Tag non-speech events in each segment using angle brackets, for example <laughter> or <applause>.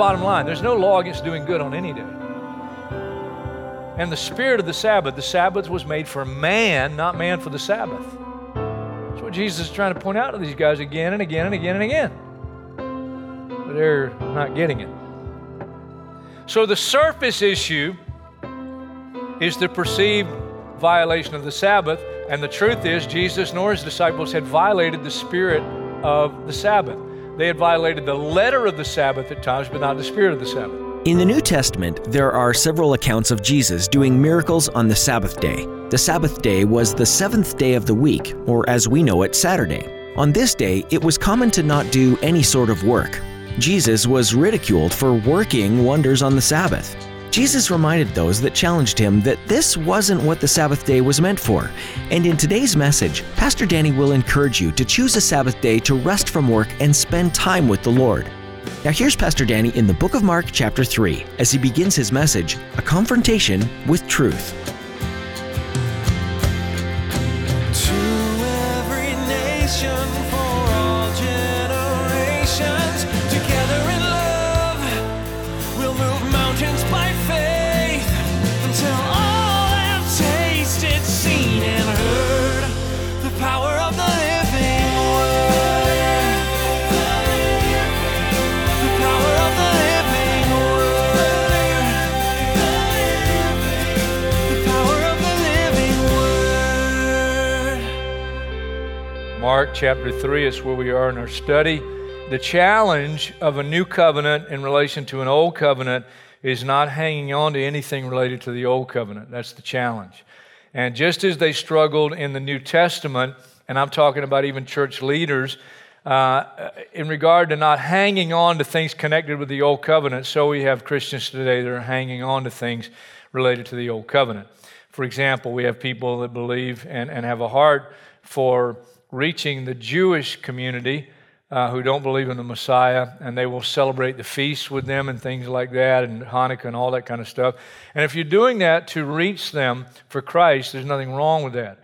Bottom line there's no law against doing good on any day. And the spirit of the Sabbath, the Sabbath was made for man, not man for the Sabbath. That's what Jesus is trying to point out to these guys again and again and again and again. But they're not getting it. So the surface issue is the perceived violation of the Sabbath. And the truth is, Jesus nor his disciples had violated the spirit of the Sabbath. They had violated the letter of the Sabbath at times, but not the spirit of the Sabbath. In the New Testament, there are several accounts of Jesus doing miracles on the Sabbath day. The Sabbath day was the seventh day of the week, or as we know it, Saturday. On this day, it was common to not do any sort of work. Jesus was ridiculed for working wonders on the Sabbath. Jesus reminded those that challenged him that this wasn't what the Sabbath day was meant for. And in today's message, Pastor Danny will encourage you to choose a Sabbath day to rest from work and spend time with the Lord. Now, here's Pastor Danny in the book of Mark, chapter 3, as he begins his message A Confrontation with Truth. Mark chapter 3 is where we are in our study. The challenge of a new covenant in relation to an old covenant is not hanging on to anything related to the old covenant. That's the challenge. And just as they struggled in the New Testament, and I'm talking about even church leaders, uh, in regard to not hanging on to things connected with the old covenant, so we have Christians today that are hanging on to things related to the old covenant. For example, we have people that believe and, and have a heart for reaching the Jewish community uh, who don't believe in the Messiah, and they will celebrate the feasts with them and things like that, and Hanukkah and all that kind of stuff. And if you're doing that to reach them for Christ, there's nothing wrong with that.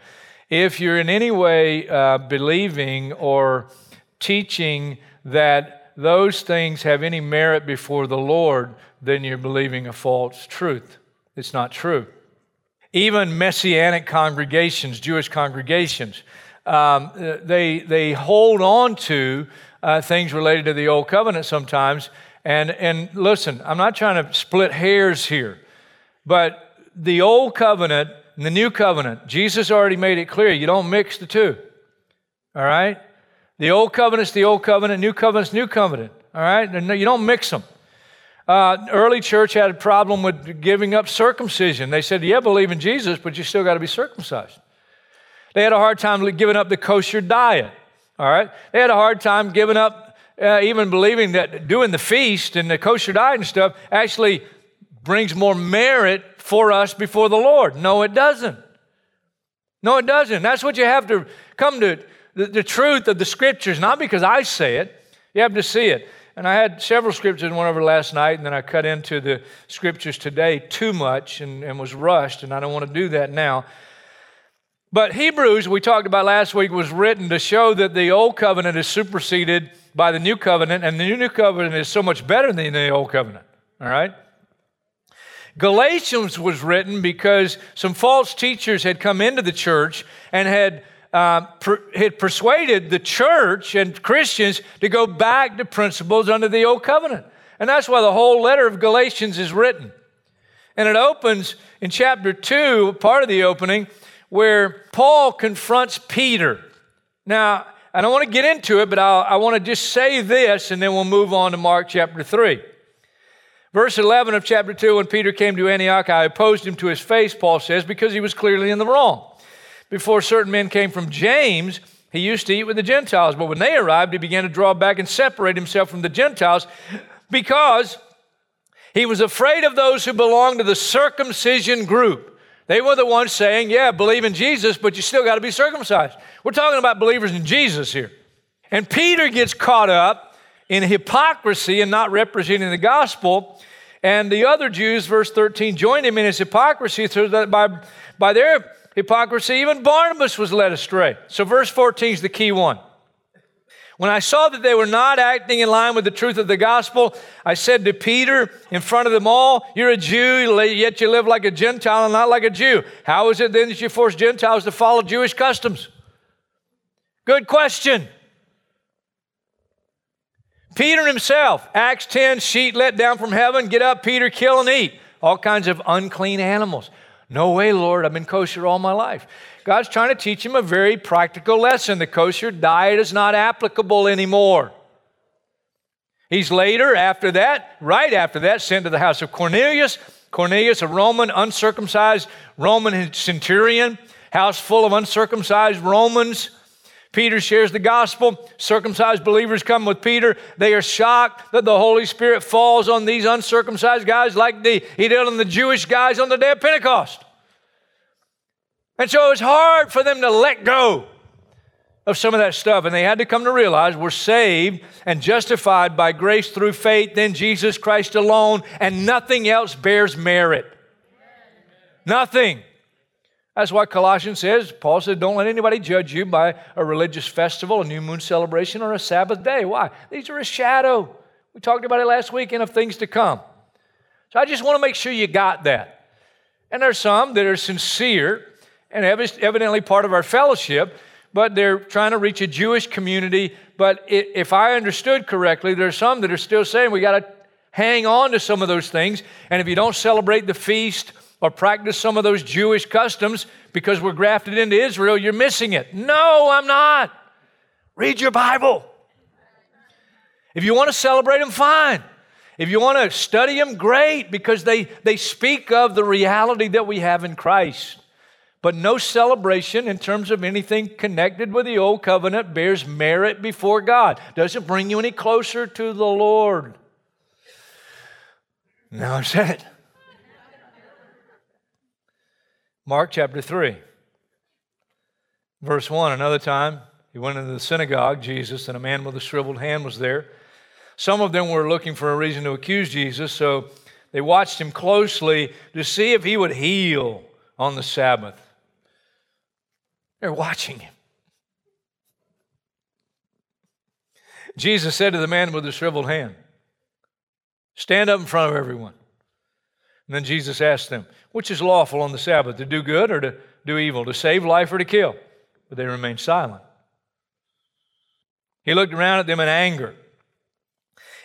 If you're in any way uh, believing or teaching that those things have any merit before the Lord, then you're believing a false truth. It's not true. Even messianic congregations, Jewish congregations, um, they, they hold on to uh, things related to the Old Covenant sometimes. And, and listen, I'm not trying to split hairs here, but the Old Covenant and the New Covenant, Jesus already made it clear you don't mix the two. All right? The Old Covenant's the Old Covenant, New Covenant's New Covenant. All right? You don't mix them. Uh, early church had a problem with giving up circumcision. They said, Yeah, believe in Jesus, but you still got to be circumcised. They had a hard time giving up the kosher diet. All right? They had a hard time giving up uh, even believing that doing the feast and the kosher diet and stuff actually brings more merit for us before the Lord. No, it doesn't. No, it doesn't. That's what you have to come to the, the truth of the scriptures, not because I say it, you have to see it. And I had several scriptures went over last night, and then I cut into the scriptures today too much and, and was rushed, and I don't want to do that now. But Hebrews, we talked about last week, was written to show that the old covenant is superseded by the new covenant, and the new covenant is so much better than the old covenant. All right? Galatians was written because some false teachers had come into the church and had, uh, per, had persuaded the church and Christians to go back to principles under the old covenant. And that's why the whole letter of Galatians is written. And it opens in chapter 2, part of the opening, where Paul confronts Peter. Now, I don't want to get into it, but I'll, i want to just say this and then we'll move on to Mark chapter 3. Verse 11 of chapter 2 When Peter came to Antioch, I opposed him to his face, Paul says, because he was clearly in the wrong. Before certain men came from James, he used to eat with the Gentiles, but when they arrived, he began to draw back and separate himself from the Gentiles because He was afraid of those who belonged to the circumcision group. They were the ones saying, Yeah, believe in Jesus, but you still got to be circumcised. We're talking about believers in Jesus here. And Peter gets caught up in hypocrisy and not representing the gospel. And the other Jews, verse 13, joined him in his hypocrisy so that by, by their hypocrisy, even Barnabas was led astray. So, verse 14 is the key one. When I saw that they were not acting in line with the truth of the gospel, I said to Peter in front of them all, You're a Jew, yet you live like a Gentile and not like a Jew. How is it then that you force Gentiles to follow Jewish customs? Good question. Peter himself, Acts 10, sheet let down from heaven, get up, Peter, kill and eat. All kinds of unclean animals. No way, Lord, I've been kosher all my life. God's trying to teach him a very practical lesson. The kosher diet is not applicable anymore. He's later, after that, right after that, sent to the house of Cornelius. Cornelius, a Roman, uncircumcised Roman centurion, house full of uncircumcised Romans. Peter shares the gospel. Circumcised believers come with Peter. They are shocked that the Holy Spirit falls on these uncircumcised guys like the, he did on the Jewish guys on the day of Pentecost. And so it was hard for them to let go of some of that stuff. And they had to come to realize we're saved and justified by grace through faith in Jesus Christ alone, and nothing else bears merit. Nothing. That's why Colossians says, Paul said, don't let anybody judge you by a religious festival, a new moon celebration, or a Sabbath day. Why? These are a shadow. We talked about it last weekend of things to come. So I just want to make sure you got that. And there's some that are sincere and evidently part of our fellowship, but they're trying to reach a Jewish community. But if I understood correctly, there are some that are still saying we got to hang on to some of those things. And if you don't celebrate the feast, or practice some of those Jewish customs because we're grafted into Israel, you're missing it. No, I'm not. Read your Bible. If you want to celebrate them, fine. If you want to study them, great, because they, they speak of the reality that we have in Christ. But no celebration in terms of anything connected with the old covenant bears merit before God. Doesn't bring you any closer to the Lord. Now I said it. Mark chapter 3, verse 1. Another time, he went into the synagogue, Jesus, and a man with a shriveled hand was there. Some of them were looking for a reason to accuse Jesus, so they watched him closely to see if he would heal on the Sabbath. They're watching him. Jesus said to the man with the shriveled hand, Stand up in front of everyone. And then Jesus asked them, Which is lawful on the Sabbath, to do good or to do evil, to save life or to kill? But they remained silent. He looked around at them in anger.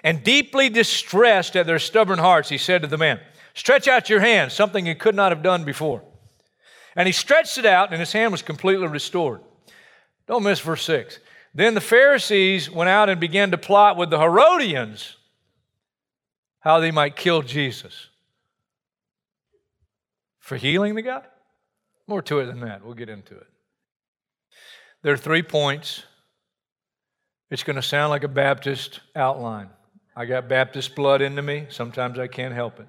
And deeply distressed at their stubborn hearts, he said to the man, Stretch out your hand, something he could not have done before. And he stretched it out, and his hand was completely restored. Don't miss verse 6. Then the Pharisees went out and began to plot with the Herodians how they might kill Jesus for healing the guy? More to it than that. We'll get into it. There are three points. It's going to sound like a Baptist outline. I got Baptist blood into me. Sometimes I can't help it.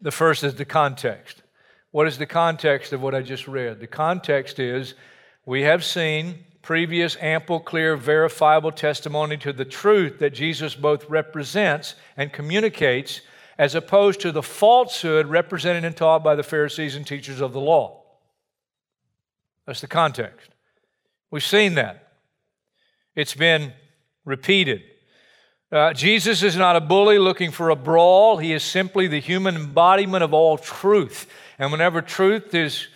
The first is the context. What is the context of what I just read? The context is we have seen previous ample, clear, verifiable testimony to the truth that Jesus both represents and communicates as opposed to the falsehood represented and taught by the Pharisees and teachers of the law. That's the context. We've seen that. It's been repeated. Uh, Jesus is not a bully looking for a brawl. He is simply the human embodiment of all truth. And whenever truth is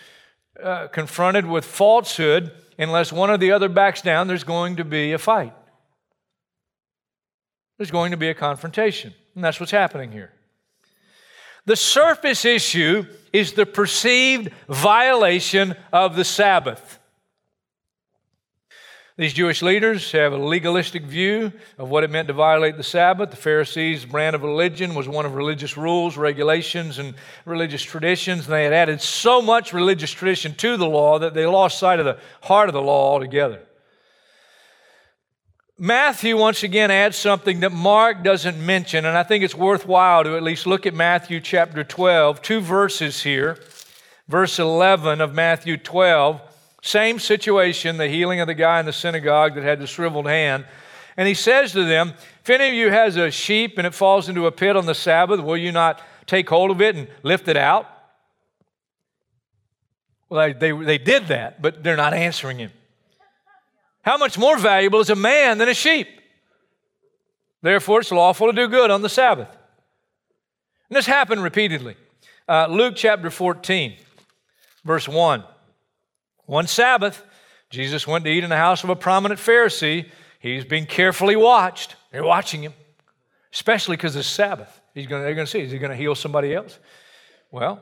uh, confronted with falsehood, unless one or the other backs down, there's going to be a fight. There's going to be a confrontation. And that's what's happening here. The surface issue is the perceived violation of the Sabbath. These Jewish leaders have a legalistic view of what it meant to violate the Sabbath. The Pharisees' brand of religion was one of religious rules, regulations, and religious traditions. And they had added so much religious tradition to the law that they lost sight of the heart of the law altogether. Matthew once again adds something that Mark doesn't mention, and I think it's worthwhile to at least look at Matthew chapter 12, two verses here. Verse 11 of Matthew 12, same situation, the healing of the guy in the synagogue that had the shriveled hand. And he says to them, If any of you has a sheep and it falls into a pit on the Sabbath, will you not take hold of it and lift it out? Well, they, they, they did that, but they're not answering him. How much more valuable is a man than a sheep? Therefore, it's lawful to do good on the Sabbath. And this happened repeatedly. Uh, Luke chapter 14, verse 1. One Sabbath, Jesus went to eat in the house of a prominent Pharisee. He's being carefully watched. They're watching him, especially because it's Sabbath. He's gonna, they're going to see, is he going to heal somebody else? Well,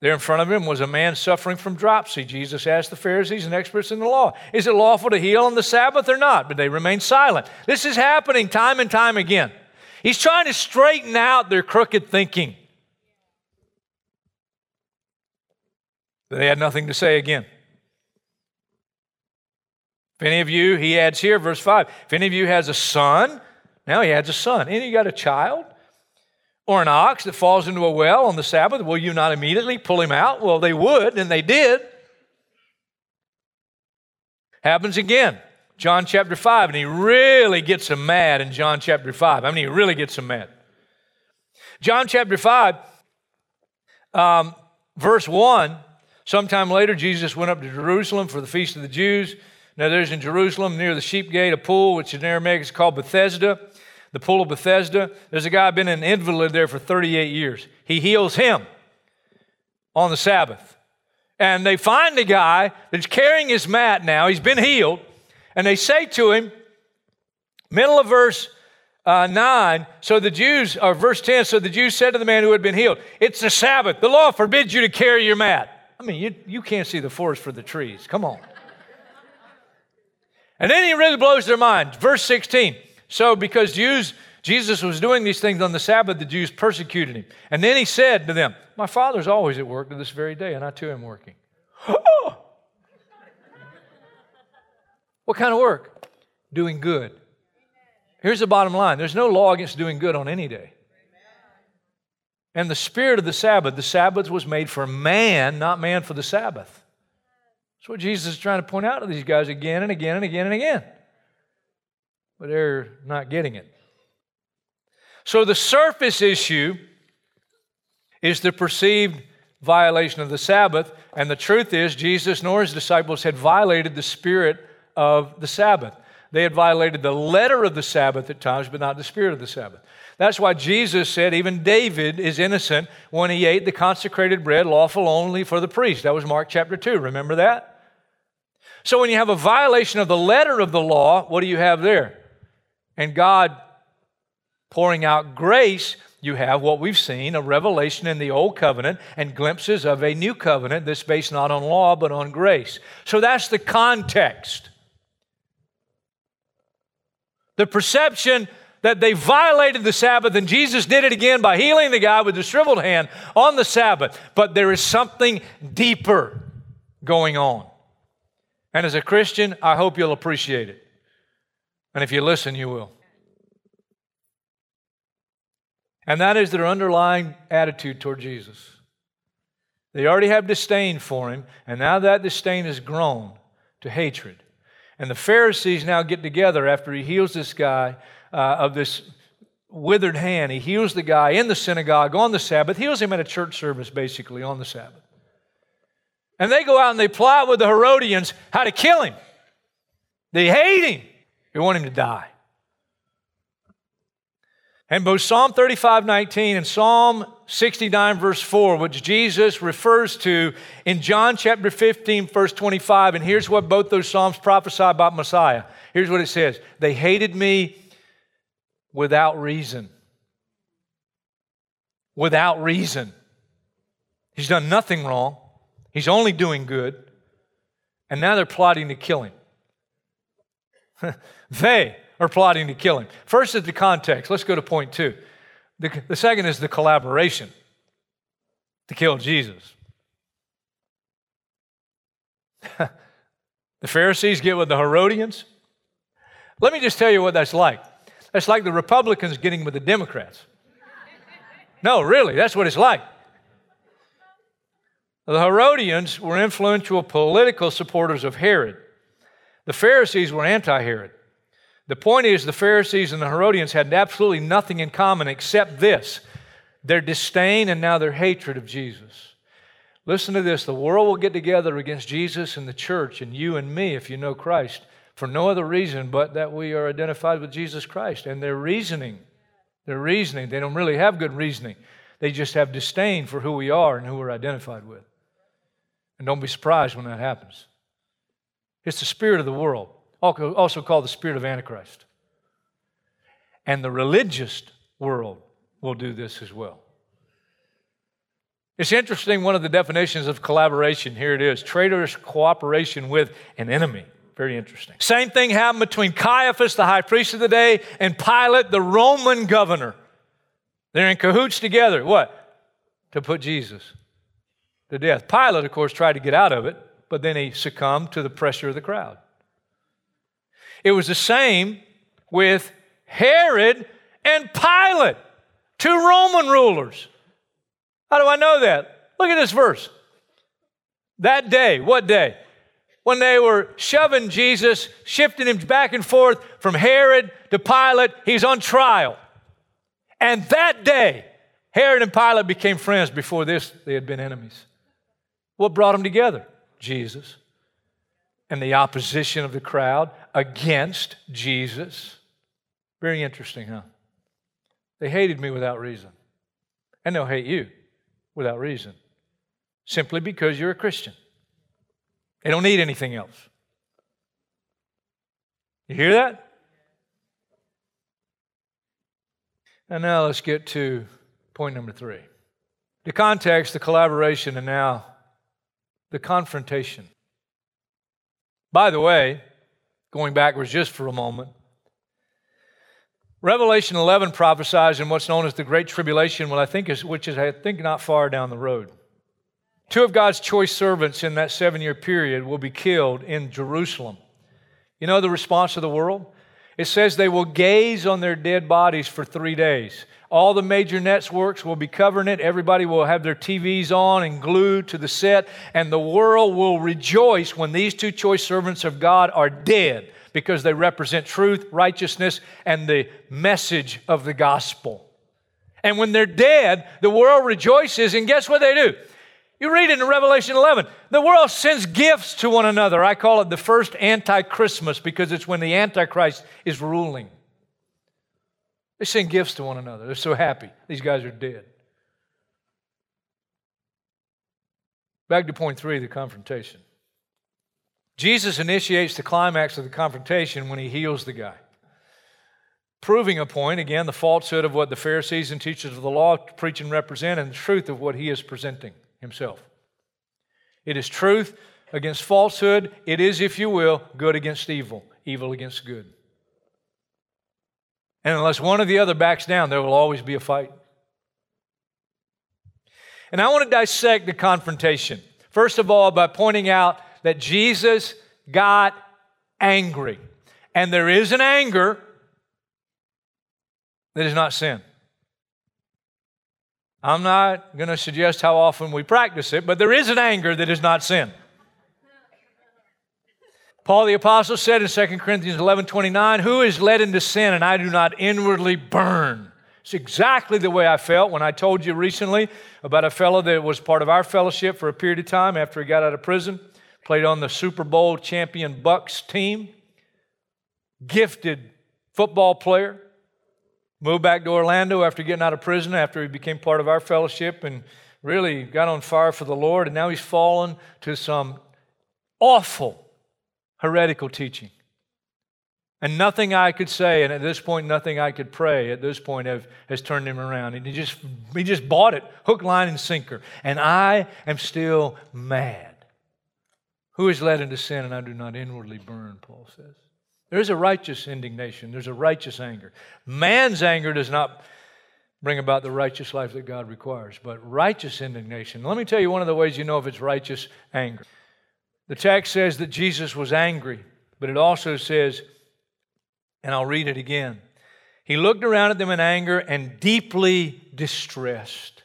there in front of him was a man suffering from dropsy. Jesus asked the Pharisees and experts in the law, Is it lawful to heal on the Sabbath or not? But they remained silent. This is happening time and time again. He's trying to straighten out their crooked thinking. They had nothing to say again. If any of you, he adds here, verse 5, if any of you has a son, now he adds a son. Any of you got a child? Or an ox that falls into a well on the Sabbath, will you not immediately pull him out? Well, they would, and they did. Happens again. John chapter 5, and he really gets them mad in John chapter 5. I mean, he really gets them mad. John chapter 5, um, verse 1, sometime later, Jesus went up to Jerusalem for the feast of the Jews. Now, there's in Jerusalem near the sheep gate a pool, which in Aramaic is called Bethesda the pool of Bethesda. There's a guy been an invalid there for 38 years. He heals him on the Sabbath. And they find the guy that's carrying his mat now. He's been healed. And they say to him, middle of verse uh, 9, so the Jews, or verse 10, so the Jews said to the man who had been healed, It's the Sabbath. The law forbids you to carry your mat. I mean, you, you can't see the forest for the trees. Come on. and then he really blows their mind. Verse 16. So, because Jews, Jesus was doing these things on the Sabbath, the Jews persecuted him. And then he said to them, My Father's always at work to this very day, and I too am working. <gasps> what kind of work? Doing good. Here's the bottom line there's no law against doing good on any day. And the spirit of the Sabbath, the Sabbath was made for man, not man for the Sabbath. That's what Jesus is trying to point out to these guys again and again and again and again but they're not getting it. So the surface issue is the perceived violation of the Sabbath, and the truth is, Jesus nor his disciples had violated the spirit of the Sabbath. They had violated the letter of the Sabbath at times, but not the spirit of the Sabbath. That's why Jesus said even David is innocent when he ate the consecrated bread lawful only for the priest. That was Mark chapter 2. Remember that? So when you have a violation of the letter of the law, what do you have there? and God pouring out grace, you have what we've seen a revelation in the old covenant and glimpses of a new covenant that's based not on law but on grace. So that's the context. The perception that they violated the Sabbath, and Jesus did it again by healing the guy with the shriveled hand on the Sabbath. But there is something deeper going on. And as a Christian, I hope you'll appreciate it. And if you listen, you will. And that is their underlying attitude toward Jesus. They already have disdain for him, and now that disdain has grown to hatred. And the Pharisees now get together after he heals this guy uh, of this withered hand. He heals the guy in the synagogue on the Sabbath, heals him at a church service, basically, on the Sabbath. And they go out and they plot with the Herodians how to kill him. They hate him. they want him to die. And both Psalm 35 19 and Psalm 69, verse 4, which Jesus refers to in John chapter 15, verse 25, and here's what both those Psalms prophesy about Messiah. Here's what it says They hated me without reason. Without reason. He's done nothing wrong, he's only doing good, and now they're plotting to kill him. <laughs> they are plotting to kill him. First is the context. Let's go to point two. The, the second is the collaboration to kill Jesus. <laughs> the Pharisees get with the Herodians. Let me just tell you what that's like. That's like the Republicans getting with the Democrats. No, really, that's what it's like. The Herodians were influential political supporters of Herod. The Pharisees were anti Herod. The point is, the Pharisees and the Herodians had absolutely nothing in common except this their disdain and now their hatred of Jesus. Listen to this the world will get together against Jesus and the church and you and me if you know Christ for no other reason but that we are identified with Jesus Christ. And their reasoning, their reasoning, they don't really have good reasoning. They just have disdain for who we are and who we're identified with. And don't be surprised when that happens. It's the spirit of the world, also called the spirit of Antichrist. And the religious world will do this as well. It's interesting, one of the definitions of collaboration, here it is traitorous cooperation with an enemy. Very interesting. Same thing happened between Caiaphas, the high priest of the day, and Pilate, the Roman governor. They're in cahoots together. What? To put Jesus to death. Pilate, of course, tried to get out of it, but then he succumbed to the pressure of the crowd. It was the same with Herod and Pilate, two Roman rulers. How do I know that? Look at this verse. That day, what day? When they were shoving Jesus, shifting him back and forth from Herod to Pilate, he's on trial. And that day, Herod and Pilate became friends. Before this, they had been enemies. What brought them together? Jesus and the opposition of the crowd against Jesus. Very interesting, huh? They hated me without reason. And they'll hate you without reason, simply because you're a Christian. They don't need anything else. You hear that? And now let's get to point number three the context, the collaboration, and now the confrontation. By the way, going backwards just for a moment, Revelation 11 prophesies in what's known as the Great Tribulation, what I think is, which is, I think, not far down the road. Two of God's choice servants in that seven year period will be killed in Jerusalem. You know the response of the world? It says they will gaze on their dead bodies for three days. All the major networks will be covering it. Everybody will have their TVs on and glued to the set, and the world will rejoice when these two choice servants of God are dead because they represent truth, righteousness, and the message of the gospel. And when they're dead, the world rejoices, and guess what they do? You read it in Revelation 11. The world sends gifts to one another. I call it the first anti Christmas because it's when the Antichrist is ruling. They send gifts to one another. They're so happy. These guys are dead. Back to point three the confrontation. Jesus initiates the climax of the confrontation when he heals the guy. Proving a point, again, the falsehood of what the Pharisees and teachers of the law preach and represent, and the truth of what he is presenting himself. It is truth against falsehood. It is, if you will, good against evil, evil against good. And unless one or the other backs down, there will always be a fight. And I want to dissect the confrontation. First of all, by pointing out that Jesus got angry. And there is an anger that is not sin. I'm not going to suggest how often we practice it, but there is an anger that is not sin. Paul the Apostle said in 2 Corinthians 11 29, Who is led into sin and I do not inwardly burn? It's exactly the way I felt when I told you recently about a fellow that was part of our fellowship for a period of time after he got out of prison played on the Super Bowl champion Bucs team, gifted football player, moved back to Orlando after getting out of prison, after he became part of our fellowship, and really got on fire for the Lord. And now he's fallen to some awful heretical teaching. And nothing I could say, and at this point, nothing I could pray at this point have, has turned him around. And he just, he just bought it, hook, line, and sinker. And I am still mad. Who is led into sin and I do not inwardly burn, Paul says. There is a righteous indignation, there's a righteous anger. Man's anger does not bring about the righteous life that God requires, but righteous indignation. Let me tell you one of the ways you know if it's righteous anger. The text says that Jesus was angry, but it also says And I'll read it again. He looked around at them in anger and deeply distressed.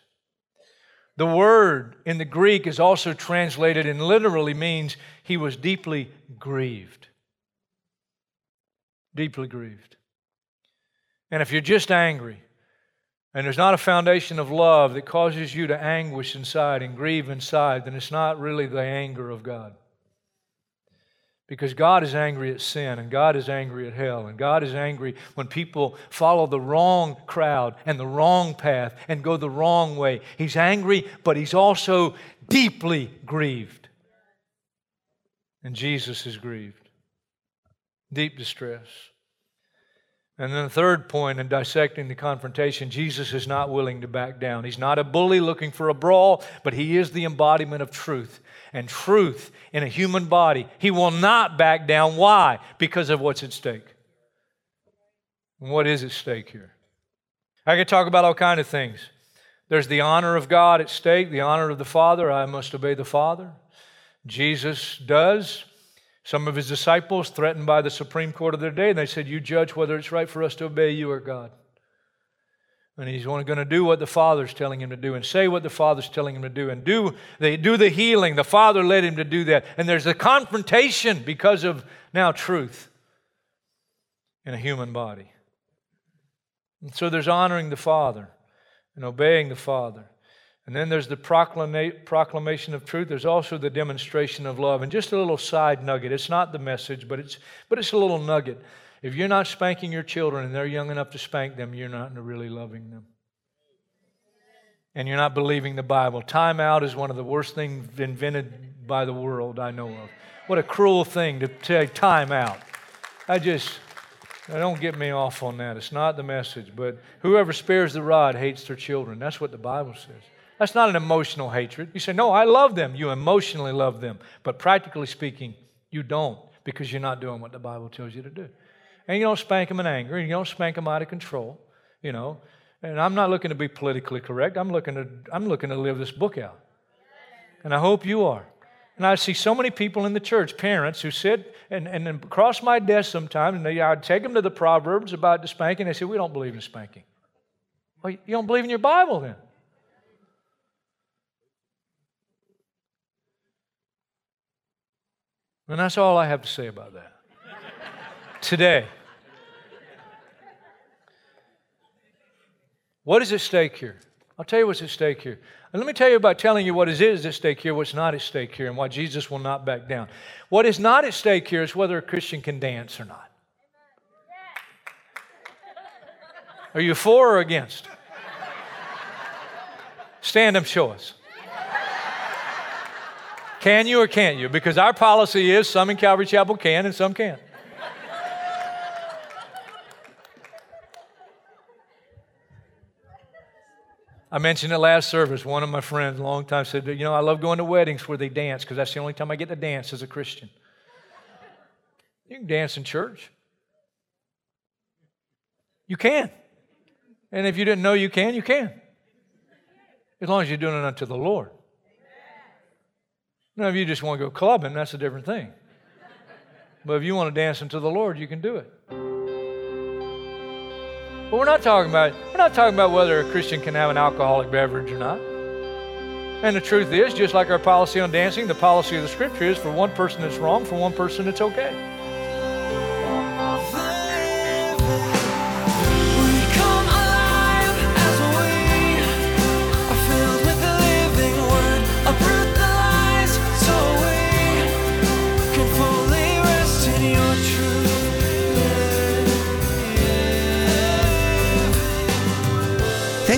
The word in the Greek is also translated and literally means he was deeply grieved. Deeply grieved. And if you're just angry, and there's not a foundation of love that causes you to anguish inside and grieve inside, then it's not really the anger of God. Because God is angry at sin, and God is angry at hell, and God is angry when people follow the wrong crowd and the wrong path and go the wrong way. He's angry, but He's also deeply grieved. And Jesus is grieved. Deep distress. And then the third point in dissecting the confrontation, Jesus is not willing to back down. He's not a bully looking for a brawl, but he is the embodiment of truth and truth in a human body. He will not back down. Why? Because of what's at stake. And what is at stake here? I could talk about all kinds of things. There's the honor of God at stake, the honor of the Father. I must obey the Father. Jesus does. Some of his disciples threatened by the Supreme Court of their day, and they said, You judge whether it's right for us to obey you or God. And he's only going to do what the Father's telling him to do and say what the Father's telling him to do and do, they do the healing. The Father led him to do that. And there's a confrontation because of now truth in a human body. And so there's honoring the Father and obeying the Father. And then there's the proclamation of truth. There's also the demonstration of love. And just a little side nugget. It's not the message, but it's, but it's a little nugget. If you're not spanking your children and they're young enough to spank them, you're not really loving them. And you're not believing the Bible. Time out is one of the worst things invented by the world I know of. What a cruel thing to take time out. I just, I don't get me off on that. It's not the message. But whoever spares the rod hates their children. That's what the Bible says. That's not an emotional hatred. You say, no, I love them. You emotionally love them. But practically speaking, you don't because you're not doing what the Bible tells you to do. And you don't spank them in anger, and you don't spank them out of control, you know. And I'm not looking to be politically correct. I'm looking to, I'm looking to live this book out. And I hope you are. And I see so many people in the church, parents, who sit and, and, and cross my desk sometimes, and they, I'd take them to the Proverbs about the spanking. They say, We don't believe in spanking. Well, you don't believe in your Bible then? And that's all I have to say about that <laughs> today. What is at stake here? I'll tell you what's at stake here. And let me tell you about telling you what is at stake here, what's not at stake here, and why Jesus will not back down. What is not at stake here is whether a Christian can dance or not. Are you for or against? Stand up, show us. Can you or can't you? Because our policy is some in Calvary Chapel can and some can't. I mentioned it last service. One of my friends, a long time, said, You know, I love going to weddings where they dance because that's the only time I get to dance as a Christian. You can dance in church. You can. And if you didn't know you can, you can. As long as you're doing it unto the Lord. Now, if you just want to go clubbing, that's a different thing. But if you want to dance unto the Lord, you can do it. But we're not talking about we're not talking about whether a Christian can have an alcoholic beverage or not. And the truth is, just like our policy on dancing, the policy of the scripture is for one person it's wrong, for one person it's okay.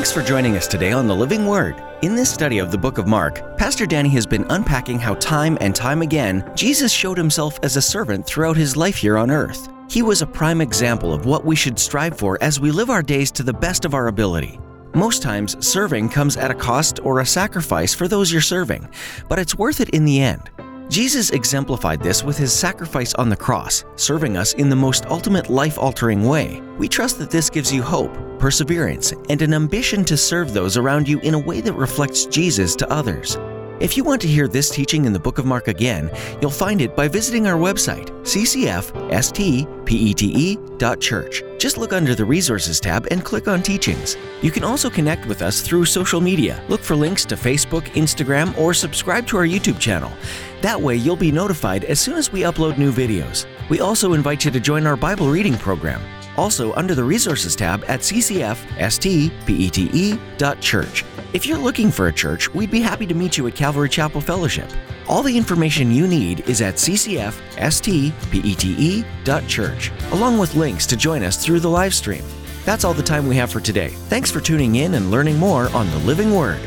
Thanks for joining us today on the Living Word. In this study of the book of Mark, Pastor Danny has been unpacking how time and time again Jesus showed himself as a servant throughout his life here on earth. He was a prime example of what we should strive for as we live our days to the best of our ability. Most times, serving comes at a cost or a sacrifice for those you're serving, but it's worth it in the end. Jesus exemplified this with his sacrifice on the cross, serving us in the most ultimate life altering way. We trust that this gives you hope, perseverance, and an ambition to serve those around you in a way that reflects Jesus to others. If you want to hear this teaching in the book of Mark again, you'll find it by visiting our website, ccfstpete.church. Just look under the Resources tab and click on Teachings. You can also connect with us through social media. Look for links to Facebook, Instagram, or subscribe to our YouTube channel. That way, you'll be notified as soon as we upload new videos. We also invite you to join our Bible reading program. Also, under the Resources tab at ccfstpete.church. If you're looking for a church, we'd be happy to meet you at Calvary Chapel Fellowship. All the information you need is at ccfstpete.church, along with links to join us through the live stream. That's all the time we have for today. Thanks for tuning in and learning more on the Living Word.